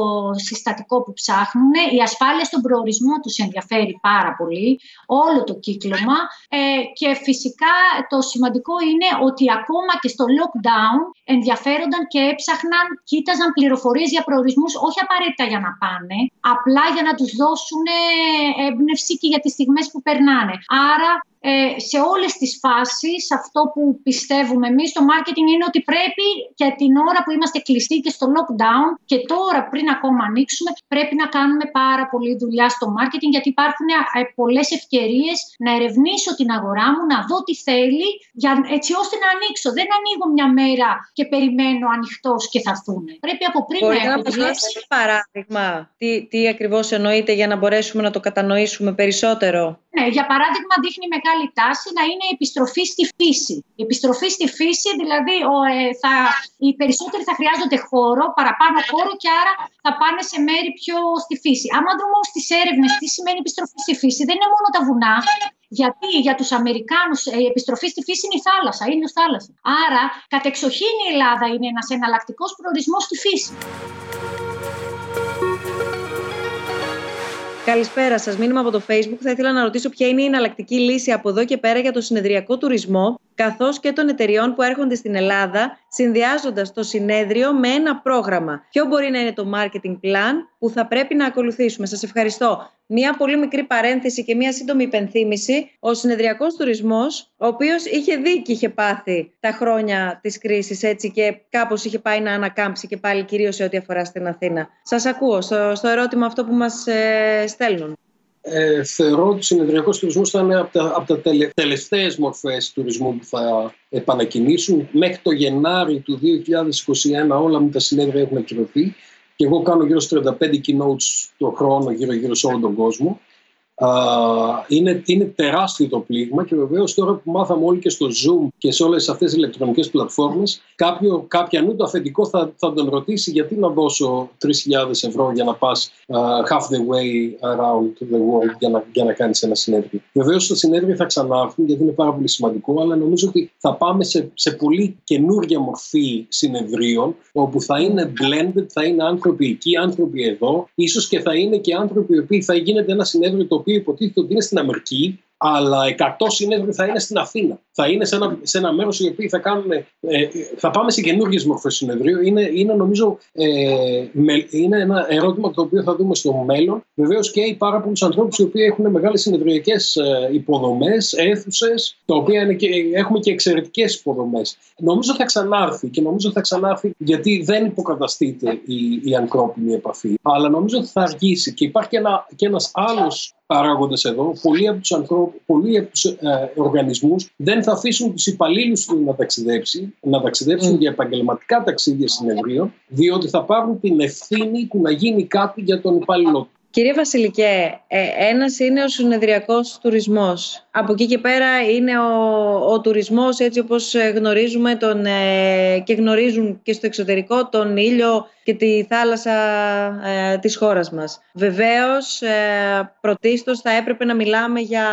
συστατικό που ψάχνουν. Η ασφάλεια στον προορισμό τους ενδιαφέρει πάρα πολύ, όλο το κύκλωμα. Ε, και φυσικά το σημαντικό είναι ότι ακόμα και στο lockdown ενδιαφέρονταν και έψαχναν, κοίταζαν πληροφορίες για προορισμούς, όχι απαραίτητα για να πάνε, απλά για να τους δώσουν έμπνευση και για τις στιγμές που περνάνε. Άρα ε, σε όλες τις φάσεις αυτό που πιστεύουμε εμείς στο marketing είναι ότι πρέπει και την ώρα που είμαστε κλειστοί και στο lockdown και τώρα πριν ακόμα ανοίξουμε πρέπει να κάνουμε πάρα πολλή δουλειά στο marketing γιατί υπάρχουν ε, πολλές ευκαιρίες να ερευνήσω την αγορά μου, να δω τι θέλει για, έτσι ώστε να ανοίξω. Δεν ανοίγω μια μέρα και περιμένω ανοιχτός και θα έρθουν. Πρέπει από πριν Μπορεί να έχω ένα παράδειγμα τι, τι ακριβώς εννοείται για να μπορέσουμε να το κατανοήσουμε περισσότερο; Ναι, για παράδειγμα δείχνει μεγάλη τάση να είναι η επιστροφή στη φύση. Η επιστροφή στη φύση, δηλαδή ο, ε, θα, οι περισσότεροι θα χρειάζονται χώρο, παραπάνω χώρο και άρα θα πάνε σε μέρη πιο στη φύση. Άμα δούμε όμως τις έρευνες τι σημαίνει επιστροφή στη φύση, δεν είναι μόνο τα βουνά, γιατί για τους Αμερικάνους ε, η επιστροφή στη φύση είναι η θάλασσα, είναι η θάλασσα. Άρα, κατεξοχήν η Ελλάδα είναι ένας εναλλακτικός προορισμός στη φύση. Καλησπέρα σας. Μήνυμα από το Facebook. Θα ήθελα να ρωτήσω ποια είναι η εναλλακτική λύση από εδώ και πέρα για το συνεδριακό τουρισμό, καθώς και των εταιριών που έρχονται στην Ελλάδα, συνδυάζοντας το συνέδριο με ένα πρόγραμμα. Ποιο μπορεί να είναι το marketing plan που θα πρέπει να ακολουθήσουμε. Σας ευχαριστώ. Μία πολύ μικρή παρένθεση και μία σύντομη υπενθύμηση. Ο συνεδριακός τουρισμός, ο οποίος είχε δει και είχε πάθει τα χρόνια της κρίσης έτσι και κάπως είχε πάει να ανακάμψει και πάλι κυρίως σε ό,τι αφορά στην Αθήνα. Σας ακούω στο, στο ερώτημα αυτό που μας ε, στέλνουν. Ε, θεωρώ ότι ο συνεδριακό τουρισμό θα είναι από τα, από τα τελε, τελευταίες μορφές τουρισμού που θα επανακινήσουν. Μέχρι το Γενάρη του 2021 όλα με τα συνέδρια έχουν ακυρωθεί και εγώ κάνω γύρω στους 35 keynotes το χρόνο γύρω-γύρω σε όλο τον κόσμο είναι, είναι τεράστιο το πλήγμα και βεβαίως τώρα που μάθαμε όλοι και στο Zoom και σε όλες αυτές τις ηλεκτρονικές πλατφόρμες κάποιο, κάποια νου το αφεντικό θα, θα τον ρωτήσει γιατί να δώσω 3.000 ευρώ για να πας uh, half the way around the world για να, για να κάνεις ένα συνέδριο. Βεβαίως τα συνέδρια θα ξανάρθουν γιατί είναι πάρα πολύ σημαντικό αλλά νομίζω ότι θα πάμε σε, σε πολύ καινούργια μορφή συνεδρίων όπου θα είναι blended, θα είναι άνθρωποι εκεί, άνθρωποι εδώ, ίσως και θα είναι και άνθρωποι οι οποίοι θα γίνεται ένα συνέδριο το οποίο υποτίθεται ότι είναι στην Αμερική, αλλά 100 συνέδρια θα είναι στην Αθήνα. Θα είναι σε ένα, σε ένα μέρος οι οποίοι θα κάνουν. Ε, θα πάμε σε καινούργιες μορφές συνεδρίου. Είναι, είναι νομίζω ε, με, είναι ένα ερώτημα το οποίο θα δούμε στο μέλλον. Βεβαίως και οι πάρα πολλούς ανθρώπους οι οποίοι έχουν μεγάλες συνεδριακές ε, υποδομές, αίθουσες, τα οποία είναι και, έχουμε και εξαιρετικές υποδομές. Νομίζω θα ξανάρθει και νομίζω θα ξανάρθει γιατί δεν υποκαταστείται η, η ανθρώπινη επαφή. Αλλά νομίζω ότι θα αργήσει και υπάρχει και, ένα, και ένας άλλος παράγοντες εδώ, πολλοί από τους, ανθρώπους, πολλοί από τους ε, οργανισμούς δεν θα αφήσουν τους υπαλλήλους τους να ταξιδέψει, να ταξιδέψουν mm. για επαγγελματικά ταξίδια συνεδρίων, διότι θα πάρουν την ευθύνη του να γίνει κάτι για τον υπάλληλο Κύριε Βασιλικέ, ε, ένας είναι ο συνεδριακός τουρισμός. Από εκεί και πέρα είναι ο, ο τουρισμός έτσι όπως γνωρίζουμε τον, ε, και γνωρίζουν και στο εξωτερικό τον ήλιο και τη θάλασσα ε, της χώρας μας. Βεβαίως, ε, πρωτίστως θα έπρεπε να μιλάμε για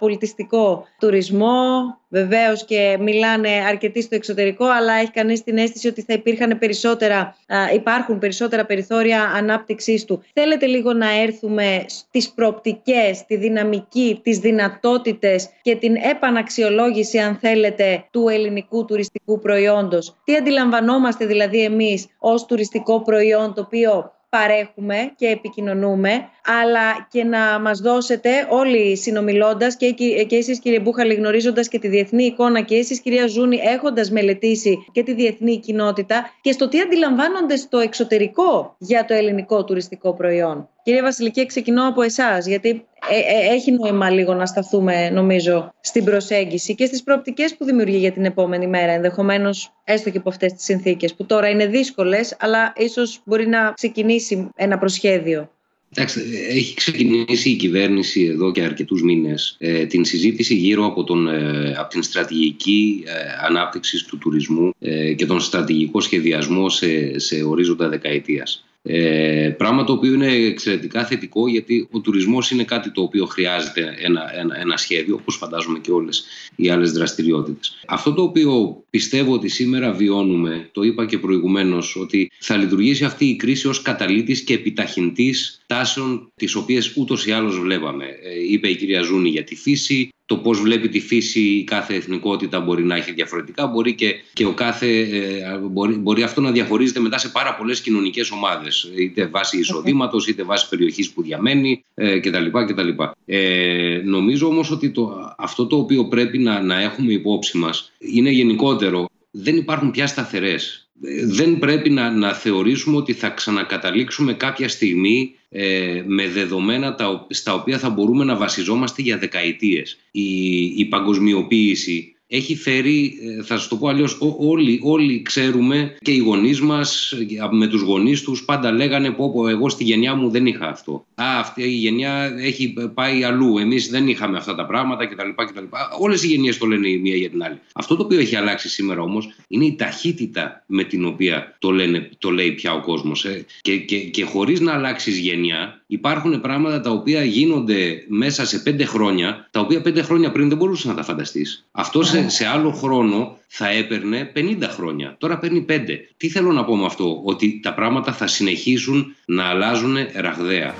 πολιτιστικό τουρισμό, βεβαίως και μιλάνε αρκετοί στο εξωτερικό, αλλά έχει κανείς την αίσθηση ότι θα υπήρχαν περισσότερα, ε, υπάρχουν περισσότερα περιθώρια ανάπτυξής του. Θέλετε λίγο να έρθουμε στις προοπτικές, τη δυναμική, τις δυνατότητες και την επαναξιολόγηση, αν θέλετε, του ελληνικού τουριστικού προϊόντος. Τι αντιλαμβανόμαστε δηλαδή εμείς ως τουριστικό προϊόν το οποίο παρέχουμε και επικοινωνούμε, αλλά και να μας δώσετε όλοι συνομιλώντας και, και εσείς κύριε Μπούχαλη γνωρίζοντας και τη διεθνή εικόνα και εσείς κυρία Ζούνη έχοντας μελετήσει και τη διεθνή κοινότητα και στο τι αντιλαμβάνονται στο εξωτερικό για το ελληνικό τουριστικό προϊόν. Κύριε Βασιλική, ξεκινώ από εσάς, γιατί ε, ε, έχει νόημα λίγο να σταθούμε, νομίζω, στην προσέγγιση και στις προοπτικές που δημιουργεί για την επόμενη μέρα, ενδεχομένως έστω και από αυτές τις συνθήκες, που τώρα είναι δύσκολες, αλλά ίσως μπορεί να ξεκινήσει ένα προσχέδιο. Εντάξει, έχει ξεκινήσει η κυβέρνηση εδώ και αρκετούς μήνες ε, την συζήτηση γύρω από, τον, ε, από την στρατηγική ε, ανάπτυξης του τουρισμού και τον στρατηγικό σχεδιασμό σε, σε ορίζοντα δεκαετίας. Ε, πράγμα το οποίο είναι εξαιρετικά θετικό γιατί ο τουρισμός είναι κάτι το οποίο χρειάζεται ένα, ένα, ένα σχέδιο όπως φαντάζομαι και όλες οι άλλες δραστηριότητες. Αυτό το οποίο πιστεύω ότι σήμερα βιώνουμε, το είπα και προηγουμένως, ότι θα λειτουργήσει αυτή η κρίση ως καταλήτης και επιταχυντής τάσεων τις οποίες ούτως ή άλλως βλέπαμε. Ε, είπε η κυρία Ζούνη για τη φύση, το πώς βλέπει τη φύση η κάθε εθνικότητα μπορεί να έχει διαφορετικά. Μπορεί και, και ο κάθε, ε, μπορεί, μπορεί αυτό να διαχωρίζεται μετά σε πάρα πολλές κοινωνικές ομάδες. Είτε βάσει εισοδήματος, είτε βάσει περιοχής που διαμένει ε, κτλ. κτλ. Ε, νομίζω όμως ότι το, αυτό το οποίο πρέπει να, να έχουμε υπόψη μας είναι γενικότερο. Δεν υπάρχουν πια σταθερές δεν πρέπει να, να θεωρήσουμε ότι θα ξανακαταλήξουμε κάποια στιγμή ε, με δεδομένα τα, στα οποία θα μπορούμε να βασιζόμαστε για δεκαετίες. Η, η παγκοσμιοποίηση έχει φέρει, ε, θα σα το πω αλλιώς, όλοι, όλοι ξέρουμε και οι γονείς μας με τους γονείς τους πάντα λέγανε πω, πω εγώ στη γενιά μου δεν είχα αυτό. Α, αυτή η γενιά έχει πάει αλλού. Εμείς δεν είχαμε αυτά τα πράγματα κτλ. κτλ. Όλες οι γενιές το λένε η μία για την άλλη. Αυτό το οποίο έχει αλλάξει σήμερα όμως είναι η ταχύτητα με την οποία το, λένε, το λέει πια ο κόσμος. Ε. Και, και, και χωρίς να αλλάξεις γενιά, υπάρχουν πράγματα τα οποία γίνονται μέσα σε πέντε χρόνια, τα οποία πέντε χρόνια πριν δεν μπορούσες να τα φανταστείς. Αυτός σε, άλλο χρόνο θα έπαιρνε 50 χρόνια. Τώρα παίρνει 5. Τι θέλω να πω με αυτό, ότι τα πράγματα θα συνεχίσουν να αλλάζουν ραγδαία.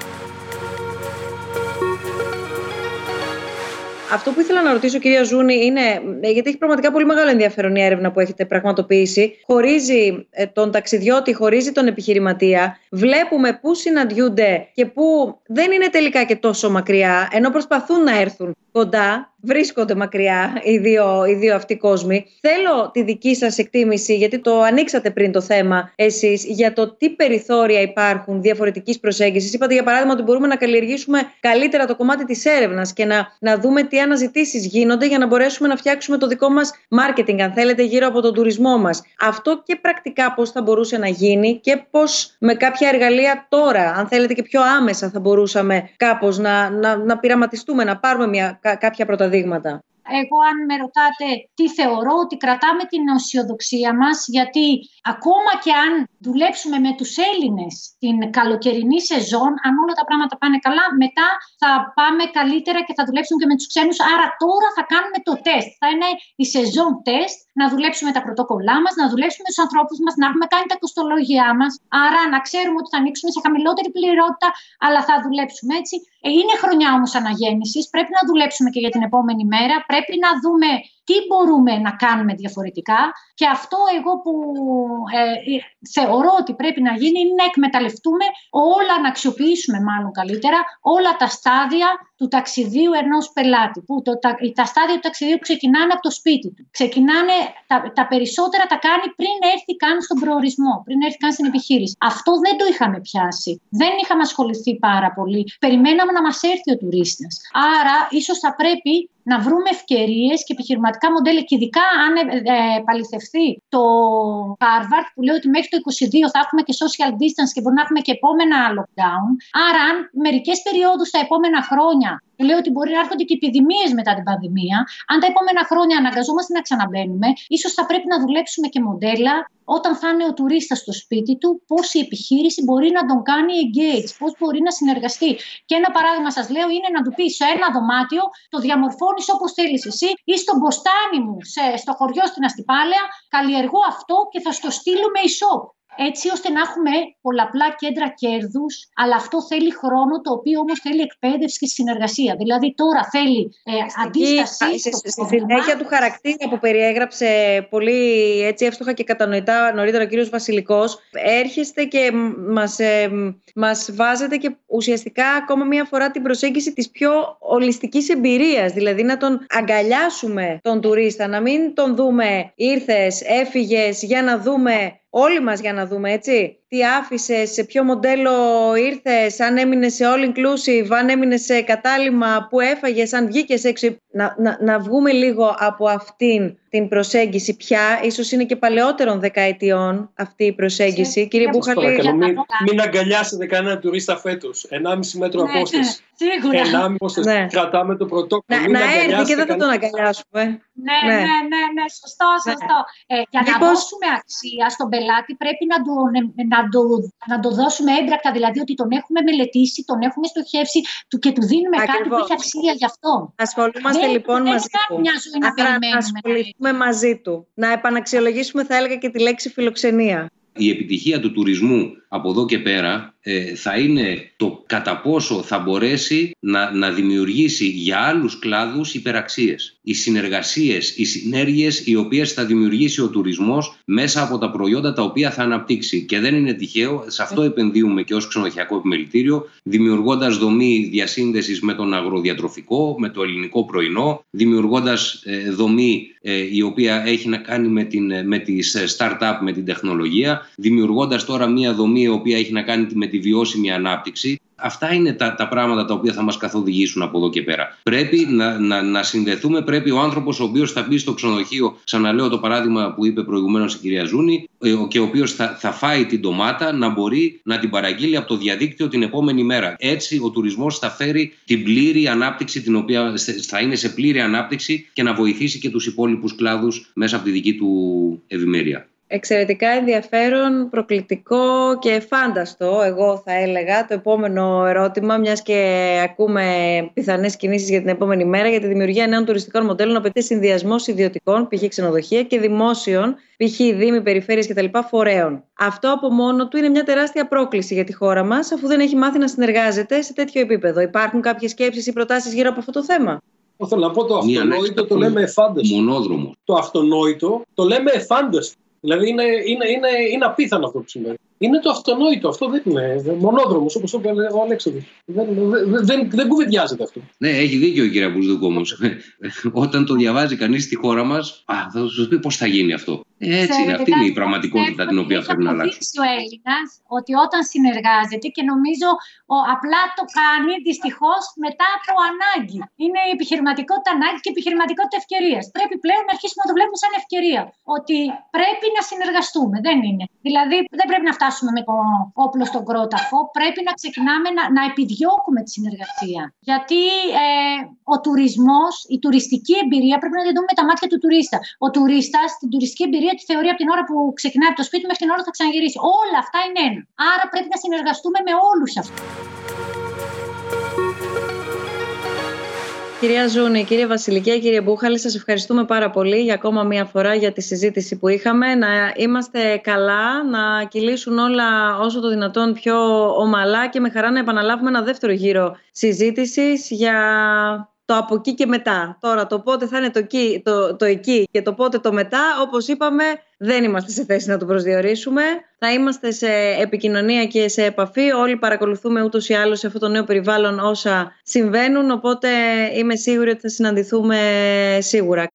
Αυτό που ήθελα να ρωτήσω, κυρία Ζούνη, είναι ε, γιατί έχει πραγματικά πολύ μεγάλο ενδιαφέρον η έρευνα που έχετε πραγματοποιήσει. Χωρίζει ε, τον ταξιδιώτη, χωρίζει τον επιχειρηματία. Βλέπουμε πού συναντιούνται και πού δεν είναι τελικά και τόσο μακριά, ενώ προσπαθούν να έρθουν κοντά, βρίσκονται μακριά οι δύο, οι δύο αυτοί κόσμοι. Θέλω τη δική σας εκτίμηση, γιατί το ανοίξατε πριν το θέμα εσείς, για το τι περιθώρια υπάρχουν διαφορετικής προσέγγισης. Είπατε για παράδειγμα ότι μπορούμε να καλλιεργήσουμε καλύτερα το κομμάτι της έρευνας και να, να δούμε τι αναζητήσεις γίνονται για να μπορέσουμε να φτιάξουμε το δικό μας marketing, αν θέλετε, γύρω από τον τουρισμό μας. Αυτό και πρακτικά πώς θα μπορούσε να γίνει και πώς με κάποια εργαλεία τώρα, αν θέλετε και πιο άμεσα θα μπορούσαμε κάπως να, να, να πειραματιστούμε, να πάρουμε μια κάποια πρώτα δείγματα. Εγώ αν με ρωτάτε τι θεωρώ ότι κρατάμε την αισιοδοξία μας γιατί ακόμα και αν δουλέψουμε με τους Έλληνες την καλοκαιρινή σεζόν αν όλα τα πράγματα πάνε καλά μετά θα πάμε καλύτερα και θα δουλέψουμε και με τους ξένους. Άρα τώρα θα κάνουμε το τεστ. Θα είναι η σεζόν τεστ να δουλέψουμε τα πρωτόκολλά μας, να δουλέψουμε με τους ανθρώπους μας, να έχουμε κάνει τα κοστολογιά μας. Άρα να ξέρουμε ότι θα ανοίξουμε σε χαμηλότερη πληρότητα αλλά θα δουλέψουμε έτσι. Ε, είναι χρονιά όμως αναγέννησης, πρέπει να δουλέψουμε και για την επόμενη μέρα, πρέπει να δούμε τι μπορούμε να κάνουμε διαφορετικά και αυτό εγώ που ε, ε, θεωρώ ότι πρέπει να γίνει είναι να εκμεταλλευτούμε όλα, να αξιοποιήσουμε μάλλον καλύτερα όλα τα στάδια του ταξιδίου ενός πελάτη. Που το, τα, τα στάδια του ταξιδίου ξεκινάνε από το σπίτι του. Ξεκινάνε, τα, τα περισσότερα τα κάνει πριν έρθει καν στον προορισμό, πριν έρθει καν στην επιχείρηση. Αυτό δεν το είχαμε πιάσει. Δεν είχαμε ασχοληθεί πάρα πολύ. Περιμέναμε να μας έρθει ο τουρίστας. Άρα ίσως θα πρέπει να βρούμε ευκαιρίες και επιχειρηματικά μοντέλα και ειδικά αν ε, ε, παληθευτεί το Harvard που λέει ότι μέχρι το 2022 θα έχουμε και social distance και μπορεί να έχουμε και επόμενα lockdown. Άρα αν μερικές περιόδους τα επόμενα χρόνια Λέω ότι μπορεί να έρχονται και επιδημίες μετά την πανδημία. Αν τα επόμενα χρόνια αναγκαζόμαστε να ξαναμπαίνουμε, ίσως θα πρέπει να δουλέψουμε και μοντέλα όταν θα είναι ο τουρίστας στο σπίτι του, πώς η επιχείρηση μπορεί να τον κάνει engage, πώς μπορεί να συνεργαστεί. Και ένα παράδειγμα σας λέω είναι να του πεις σε ένα δωμάτιο, το διαμορφώνεις όπως θέλεις εσύ, ή στον μποστάνι μου, σε, στο χωριό στην Αστυπάλαια, καλλιεργώ αυτό και θα στο στείλουμε e-shop έτσι ώστε να έχουμε πολλαπλά κέντρα κέρδους, αλλά αυτό θέλει χρόνο, το οποίο όμως θέλει εκπαίδευση και συνεργασία. Δηλαδή τώρα θέλει ε, αντίσταση. Στη συνέχεια του χαρακτήρα που περιέγραψε πολύ έτσι εύστοχα και κατανοητά νωρίτερα ο κύριος Βασιλικός, έρχεστε και μας, ε, μας βάζετε και ουσιαστικά ακόμα μία φορά την προσέγγιση της πιο ολιστικής εμπειρίας, δηλαδή να τον αγκαλιάσουμε τον τουρίστα, να μην τον δούμε ήρθες, έφυγες για να δούμε όλοι μας για να δούμε, έτσι. Τι άφησε, σε ποιο μοντέλο ήρθες, αν έμεινε σε all inclusive, αν έμεινε σε κατάλημα που έφαγες, αν βγήκες έξω. Να, να, να βγούμε λίγο από αυτήν την προσέγγιση πια. Ίσως είναι και παλαιότερων δεκαετιών αυτή η προσέγγιση. Σε, Κύριε Μπούχαλη... Μην, μην αγκαλιάσετε κανένα τουρίστα φέτος. 1,5 μέτρο ναι, απόσταση. Σίγουρα. 1,5 απόσταση. Ναι. Κρατάμε το πρωτόκολλο. Να, να έρθει και δεν θα τον αγκαλιάσουμε. Ναι, ναι, ναι, ναι, ναι σωστό, ναι. σωστό. Ε, για να δώσουμε αξία στον πελάτη πρέπει να το, να, το, να το δώσουμε έμπρακτα, δηλαδή ότι τον έχουμε μελετήσει, τον έχουμε στοχεύσει και του δίνουμε Ακριβώς. κάτι που έχει αξία γι' αυτό. Ασχολούμαστε δεν, λοιπόν δεν μαζί του. Μια ζωή να, να ασχοληθούμε μαζί του. Να επαναξιολογήσουμε θα έλεγα και τη λέξη φιλοξενία. Η επιτυχία του τουρισμού από εδώ και πέρα ε, θα είναι το κατά πόσο θα μπορέσει να, να δημιουργήσει για άλλους κλάδους υπεραξίες. Οι συνεργασίες, οι συνέργειες οι οποίες θα δημιουργήσει ο τουρισμός μέσα από τα προϊόντα τα οποία θα αναπτύξει. Και δεν είναι τυχαίο, σε αυτό επενδύουμε και ως ξενοδοχειακό επιμελητήριο, δημιουργώντας δομή διασύνδεσης με τον αγροδιατροφικό, με το ελληνικό πρωινό, δημιουργώντας ε, δομή ε, η οποία έχει να κάνει με, την, με τις start-up, με την τεχνολογία, δημιουργώντας τώρα μια δομή η οποία έχει να κάνει με τη βιώσιμη ανάπτυξη. Αυτά είναι τα, τα πράγματα τα οποία θα μας καθοδηγήσουν από εδώ και πέρα. Πρέπει να, να, να συνδεθούμε, πρέπει ο άνθρωπος ο οποίος θα μπει στο ξενοδοχείο, ξαναλέω το παράδειγμα που είπε προηγουμένως η κυρία Ζούνη, ε, και ο οποίος θα, θα φάει την ντομάτα, να μπορεί να την παραγγείλει από το διαδίκτυο την επόμενη μέρα. Έτσι ο τουρισμός θα φέρει την πλήρη ανάπτυξη, την οποία θα είναι σε πλήρη ανάπτυξη και να βοηθήσει και τους υπόλοιπους κλάδους μέσα από τη δική του ευημερία. Εξαιρετικά ενδιαφέρον, προκλητικό και φάνταστο, εγώ θα έλεγα, το επόμενο ερώτημα, μιας και ακούμε πιθανές κινήσεις για την επόμενη μέρα, για τη δημιουργία νέων τουριστικών μοντέλων, απαιτεί συνδυασμό ιδιωτικών, π.χ. ξενοδοχεία και δημόσιων, π.χ. δήμοι, περιφέρειες κτλ. φορέων. Αυτό από μόνο του είναι μια τεράστια πρόκληση για τη χώρα μας, αφού δεν έχει μάθει να συνεργάζεται σε τέτοιο επίπεδο. Υπάρχουν κάποιες σκέψεις ή προτάσεις γύρω από αυτό το θέμα; Θέλω να πω το αυτονόητο το λέμε εφάνταστο. Μονόδρομος. Το αυτονόητο το λέμε εφάνταστο. Δηλαδή είναι, είναι, είναι, είναι απίθανο αυτό που σημαίνει. Είναι το αυτονόητο. Αυτό δεν είναι μονόδρομος, όπως το είπε ο Αλέξανδρος. Δεν, δεν, δεν, δεν κουβεντιάζεται αυτό. Ναι, έχει δίκιο ο κ. Μπουσδούκ όμως. Όταν το διαβάζει κανείς στη χώρα μας, θα σου πει πώς θα γίνει αυτό. Έτσι είναι. Αυτή είναι η πραγματικότητα την οποία πρέπει να αλλάξει. ο Έλληνας ότι όταν συνεργάζεται και νομίζω ο, απλά το κάνει δυστυχώς μετά από ανάγκη. Είναι η επιχειρηματικότητα ανάγκη και η επιχειρηματικότητα ευκαιρίας. Πρέπει πλέον να αρχίσουμε να το βλέπουμε σαν ευκαιρία. Ότι πρέπει να συνεργαστούμε. Δεν είναι. Δηλαδή δεν πρέπει να φτάσουμε με το όπλο στον κρόταφο. Πρέπει να ξεκινάμε να, να επιδιώκουμε τη συνεργασία. Γιατί ε, ο τουρισμός, η τουριστική εμπειρία πρέπει να τη δούμε με τα μάτια του τουρίστα. Ο τουρίστας την τουριστική εμπειρία τη θεωρεί από την ώρα που ξεκινάει από το σπίτι μέχρι την ώρα που θα ξαναγυρίσει. Όλα αυτά είναι ένα. Άρα πρέπει να συνεργαστούμε με όλους αυτούς. Κυρία Ζούνη, κύριε Βασιλική, κύριε Μπούχαλη, σας ευχαριστούμε πάρα πολύ για ακόμα μία φορά για τη συζήτηση που είχαμε. Να είμαστε καλά, να κυλήσουν όλα όσο το δυνατόν πιο ομαλά και με χαρά να επαναλάβουμε ένα δεύτερο γύρο συζήτησης για το από εκεί και μετά. Τώρα το πότε θα είναι το εκεί, το, το εκεί και το πότε το μετά, όπως είπαμε, δεν είμαστε σε θέση να το προσδιορίσουμε. Θα είμαστε σε επικοινωνία και σε επαφή. Όλοι παρακολουθούμε ούτως ή άλλως σε αυτό το νέο περιβάλλον όσα συμβαίνουν, οπότε είμαι σίγουρη ότι θα συναντηθούμε σίγουρα.